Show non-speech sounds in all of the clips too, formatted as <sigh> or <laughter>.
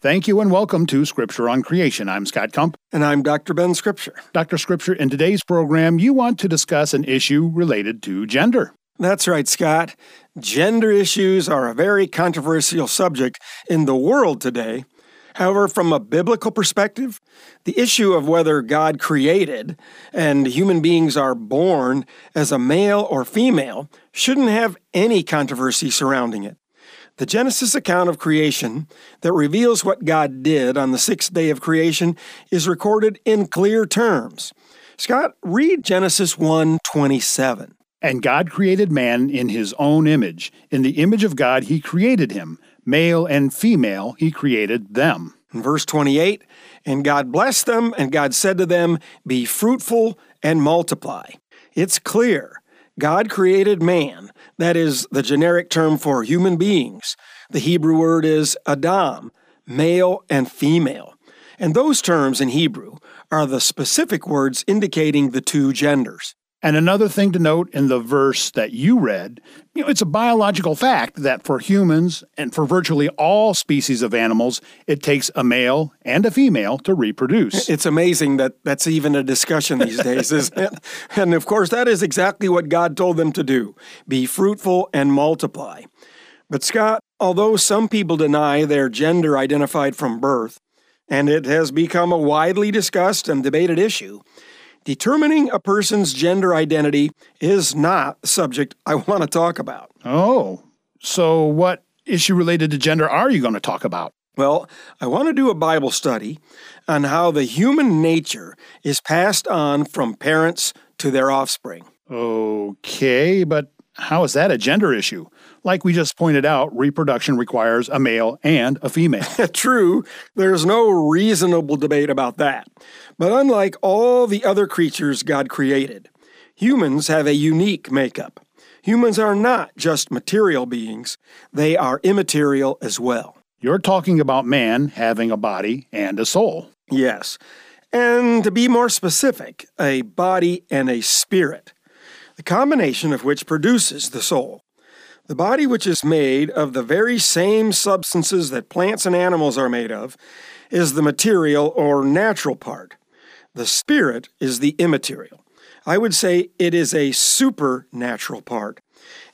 Thank you and welcome to Scripture on Creation. I'm Scott Kump. And I'm Dr. Ben Scripture. Dr. Scripture, in today's program, you want to discuss an issue related to gender. That's right, Scott. Gender issues are a very controversial subject in the world today. However, from a biblical perspective, the issue of whether God created and human beings are born as a male or female shouldn't have any controversy surrounding it. The Genesis account of creation that reveals what God did on the sixth day of creation is recorded in clear terms. Scott, read Genesis 1:27. And God created man in his own image. In the image of God he created him. Male and female he created them. In verse 28, and God blessed them, and God said to them, Be fruitful and multiply. It's clear God created man, that is the generic term for human beings. The Hebrew word is Adam, male and female. And those terms in Hebrew are the specific words indicating the two genders. And another thing to note in the verse that you read, you know, it's a biological fact that for humans and for virtually all species of animals, it takes a male and a female to reproduce. It's amazing that that's even a discussion these <laughs> days, isn't it? And of course, that is exactly what God told them to do be fruitful and multiply. But Scott, although some people deny their gender identified from birth, and it has become a widely discussed and debated issue, Determining a person's gender identity is not the subject I want to talk about. Oh, so what issue related to gender are you going to talk about? Well, I want to do a Bible study on how the human nature is passed on from parents to their offspring. Okay, but how is that a gender issue? Like we just pointed out, reproduction requires a male and a female. <laughs> True, there's no reasonable debate about that. But unlike all the other creatures God created, humans have a unique makeup. Humans are not just material beings, they are immaterial as well. You're talking about man having a body and a soul. Yes. And to be more specific, a body and a spirit, the combination of which produces the soul. The body, which is made of the very same substances that plants and animals are made of, is the material or natural part. The spirit is the immaterial. I would say it is a supernatural part.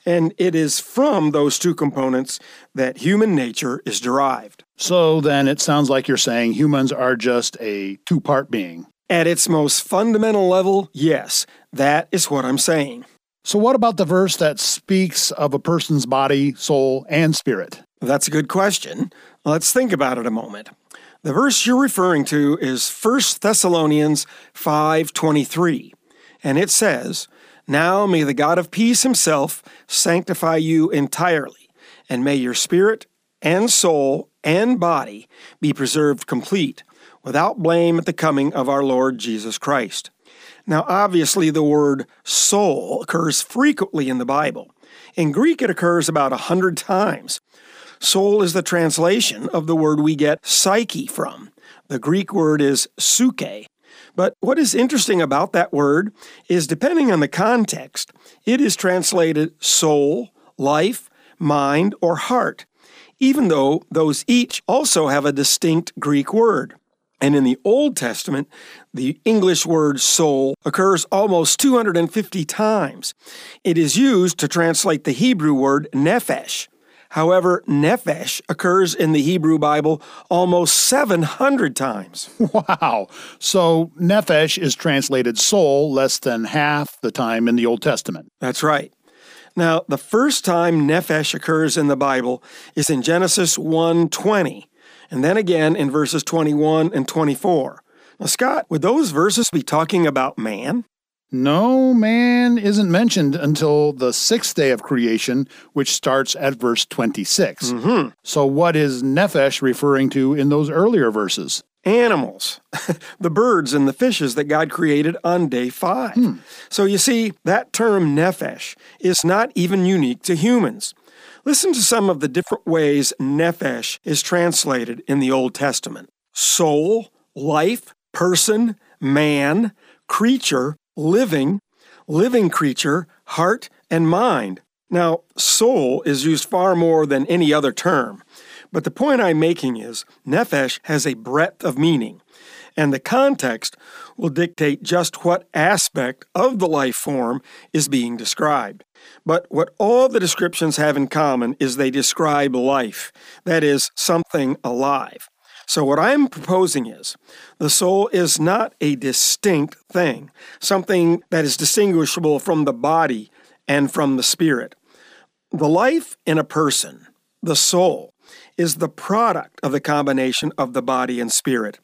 And it is from those two components that human nature is derived. So then it sounds like you're saying humans are just a two part being. At its most fundamental level, yes, that is what I'm saying. So, what about the verse that speaks of a person's body, soul, and spirit? That's a good question. Let's think about it a moment. The verse you're referring to is 1 Thessalonians 5:23, and it says, "Now may the God of peace himself sanctify you entirely, and may your spirit and soul and body be preserved complete, without blame at the coming of our Lord Jesus Christ." Now, obviously, the word soul occurs frequently in the Bible. In Greek, it occurs about a hundred times. Soul is the translation of the word we get psyche from. The Greek word is psyche. But what is interesting about that word is depending on the context, it is translated soul, life, mind, or heart, even though those each also have a distinct Greek word. And in the Old Testament, the English word soul occurs almost 250 times. It is used to translate the Hebrew word nephesh. However, nephesh occurs in the Hebrew Bible almost 700 times. <laughs> Wow. So nephesh is translated soul less than half the time in the Old Testament. That's right. Now, the first time nephesh occurs in the Bible is in Genesis 1:20 and then again in verses 21 and 24. Now, Scott, would those verses be talking about man? No, man isn't mentioned until the sixth day of creation, which starts at verse 26. Mm-hmm. So, what is Nephesh referring to in those earlier verses? Animals, <laughs> the birds and the fishes that God created on day five. Hmm. So, you see, that term nephesh is not even unique to humans. Listen to some of the different ways nephesh is translated in the Old Testament soul, life, person, man, creature, living, living creature, heart, and mind. Now, soul is used far more than any other term, But the point I'm making is nephesh has a breadth of meaning, and the context will dictate just what aspect of the life form is being described. But what all the descriptions have in common is they describe life, that is, something alive. So, what I'm proposing is the soul is not a distinct thing, something that is distinguishable from the body and from the spirit. The life in a person, the soul, is the product of the combination of the body and spirit.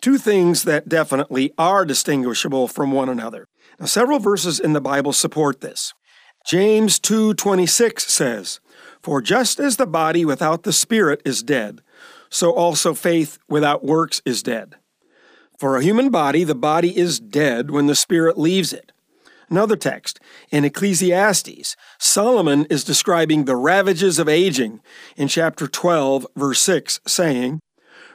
Two things that definitely are distinguishable from one another. Now, several verses in the Bible support this. James 2:26 says, "For just as the body without the spirit is dead, so also faith without works is dead. For a human body, the body is dead when the spirit leaves it." Another text in Ecclesiastes, Solomon is describing the ravages of aging in chapter 12, verse 6, saying,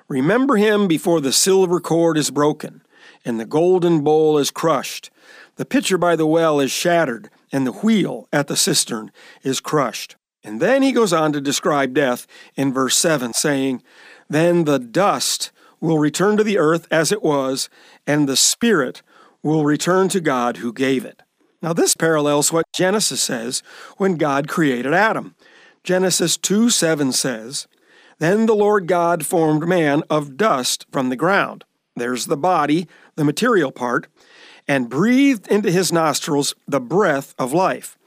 Remember him before the silver cord is broken, and the golden bowl is crushed. The pitcher by the well is shattered, and the wheel at the cistern is crushed. And then he goes on to describe death in verse 7, saying, Then the dust will return to the earth as it was, and the spirit will return to God who gave it. Now, this parallels what Genesis says when God created Adam. Genesis 2 7 says, then the Lord God formed man of dust from the ground. There's the body, the material part, and breathed into his nostrils the breath of life.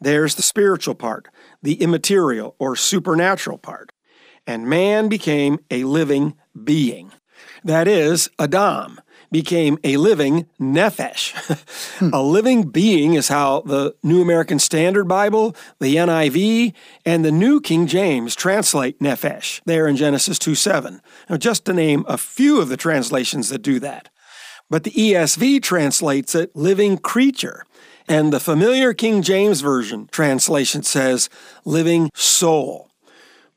There's the spiritual part, the immaterial or supernatural part. And man became a living being. That is, Adam, became a living nephesh. <laughs> Hmm. a living being is how the New American Standard Bible, the NIV, and the New King James translate nephesh there in Genesis 2 7. Now, just to name a few of the translations that do that. But the ESV translates it living creature. And the familiar King James Version translation says living soul.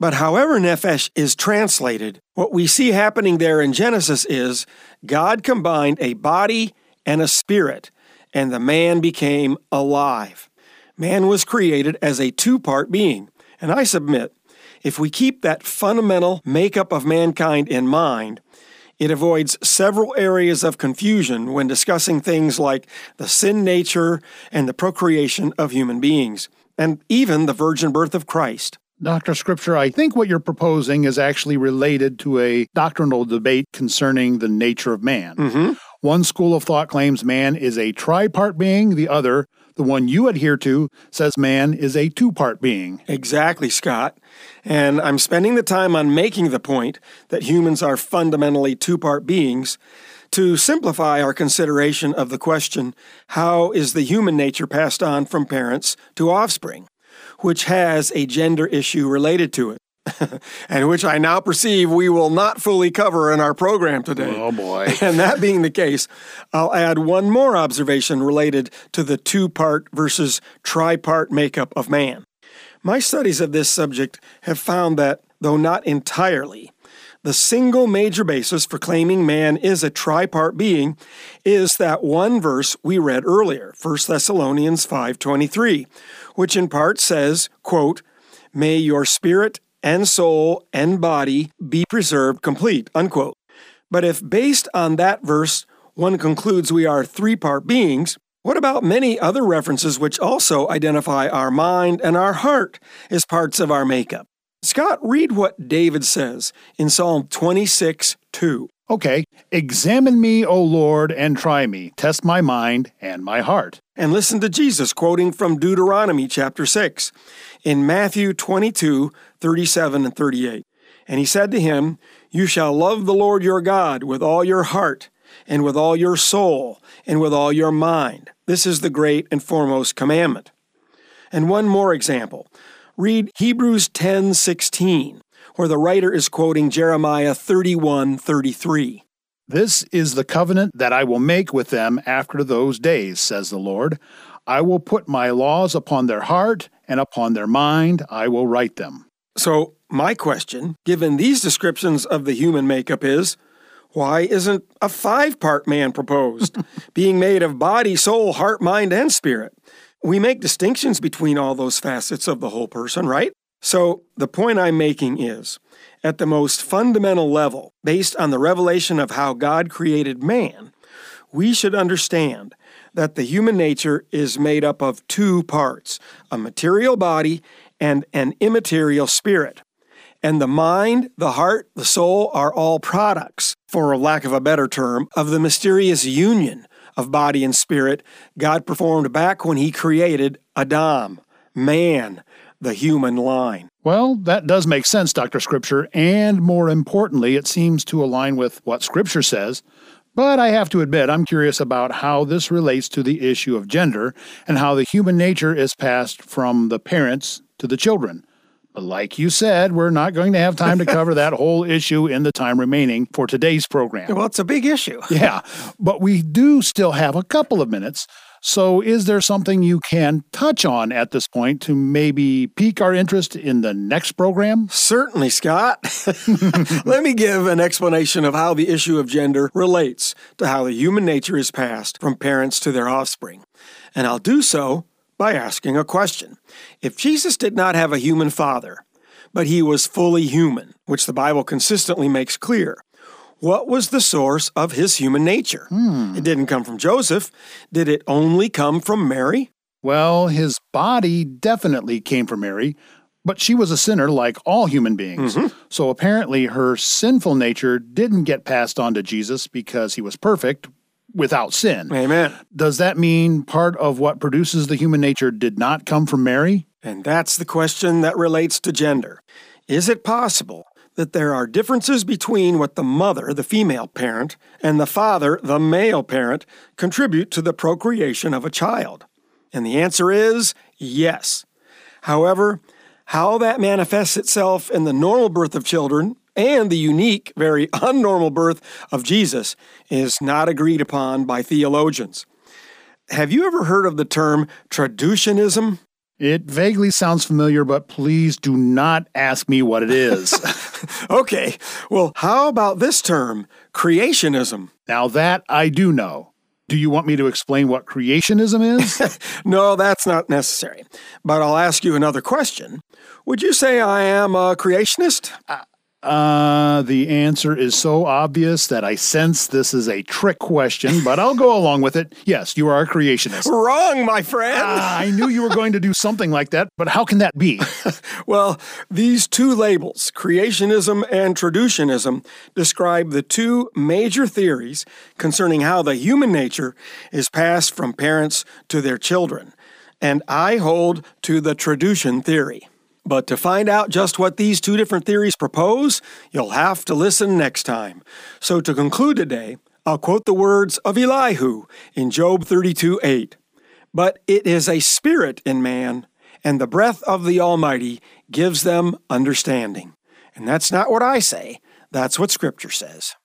But however Nephesh is translated, what we see happening there in Genesis is God combined a body and a spirit, and the man became alive. Man was created as a two part being. And I submit, if we keep that fundamental makeup of mankind in mind, it avoids several areas of confusion when discussing things like the sin nature and the procreation of human beings, and even the virgin birth of Christ. Dr. Scripture, I think what you're proposing is actually related to a doctrinal debate concerning the nature of man. Mm-hmm. One school of thought claims man is a tripart being, the other, the one you adhere to, says man is a two part being. Exactly, Scott. And I'm spending the time on making the point that humans are fundamentally two part beings to simplify our consideration of the question how is the human nature passed on from parents to offspring? Which has a gender issue related to it. <laughs> and which I now perceive we will not fully cover in our program today. Oh boy. <laughs> And that being the case, I'll add one more observation related to the two part versus tripart makeup of man. My studies of this subject have found that, though not entirely, the single major basis for claiming man is a tripart being is that one verse we read earlier, 1 Thessalonians 5:23, which in part says, quote, "May your spirit and soul and body be preserved complete." Unquote. But if based on that verse one concludes we are three-part beings, what about many other references which also identify our mind and our heart as parts of our makeup? Scott, read what David says in Psalm 26 2. Okay. Examine me, O Lord, and try me. Test my mind and my heart. And listen to Jesus quoting from Deuteronomy chapter 6 in Matthew 22 37 and 38. And he said to him, You shall love the Lord your God with all your heart, and with all your soul, and with all your mind. This is the great and foremost commandment. And one more example. Read Hebrews 10:16, where the writer is quoting Jeremiah 31:33. This is the covenant that I will make with them after those days, says the Lord. I will put my laws upon their heart, and upon their mind I will write them. So, my question, given these descriptions of the human makeup, is why isn't a five part man proposed, <laughs> being made of body, soul, heart, mind, and spirit? We make distinctions between all those facets of the whole person, right? So, the point I'm making is at the most fundamental level, based on the revelation of how God created man, we should understand that the human nature is made up of two parts a material body and an immaterial spirit. And the mind, the heart, the soul are all products, for lack of a better term, of the mysterious union of body and spirit God performed back when He created Adam, man, the human line. Well, that does make sense, Dr. Scripture, and more importantly, it seems to align with what Scripture says. But I have to admit, I'm curious about how this relates to the issue of gender and how the human nature is passed from the parents to the children. But like you said, we're not going to have time to cover that <laughs> whole issue in the time remaining for today's program. Well, it's a big issue. yeah, but we do still have a couple of minutes. So, is there something you can touch on at this point to maybe pique our interest in the next program? Certainly, Scott. <laughs> Let me give an explanation of how the issue of gender relates to how the human nature is passed from parents to their offspring. And I'll do so by asking a question. If Jesus did not have a human father, but he was fully human, which the Bible consistently makes clear, what was the source of his human nature? Hmm. It didn't come from Joseph. Did it only come from Mary? Well, his body definitely came from Mary, but she was a sinner like all human beings. Mm-hmm. So apparently her sinful nature didn't get passed on to Jesus because he was perfect without sin. Amen. Does that mean part of what produces the human nature did not come from Mary? And that's the question that relates to gender. Is it possible that there are differences between what the mother, the female parent, and the father, the male parent, contribute to the procreation of a child? And the answer is yes. However, how that manifests itself in the normal birth of children and the unique, very <laughs> unnormal birth of Jesus is not agreed upon by theologians. Have you ever heard of the term traducianism? It vaguely sounds familiar, but please do not ask me what it is. <laughs> okay, well, how about this term, creationism? now, that I do know. Do you want me to explain what creationism is? <laughs> No, that's not necessary. But I'll ask you another question. Would you say I am a creationist? Uh, the answer is so obvious that I sense this is a trick question, but I'll go along with it. Yes, you are a creationist. Wrong, my friend. Ah, I knew you were going to do something like that, but how can that be? <laughs> Well, these two labels, creationism and traducianism, describe the two major theories concerning how the human nature is passed from parents to their children. And I hold to the traducian theory. But to find out just what these two different theories propose, you'll have to listen next time. So to conclude today, I'll quote the words of Elihu in Job 32 8. But it is a spirit in man, and the breath of the Almighty gives them understanding. And that's not what I say, that's what Scripture says.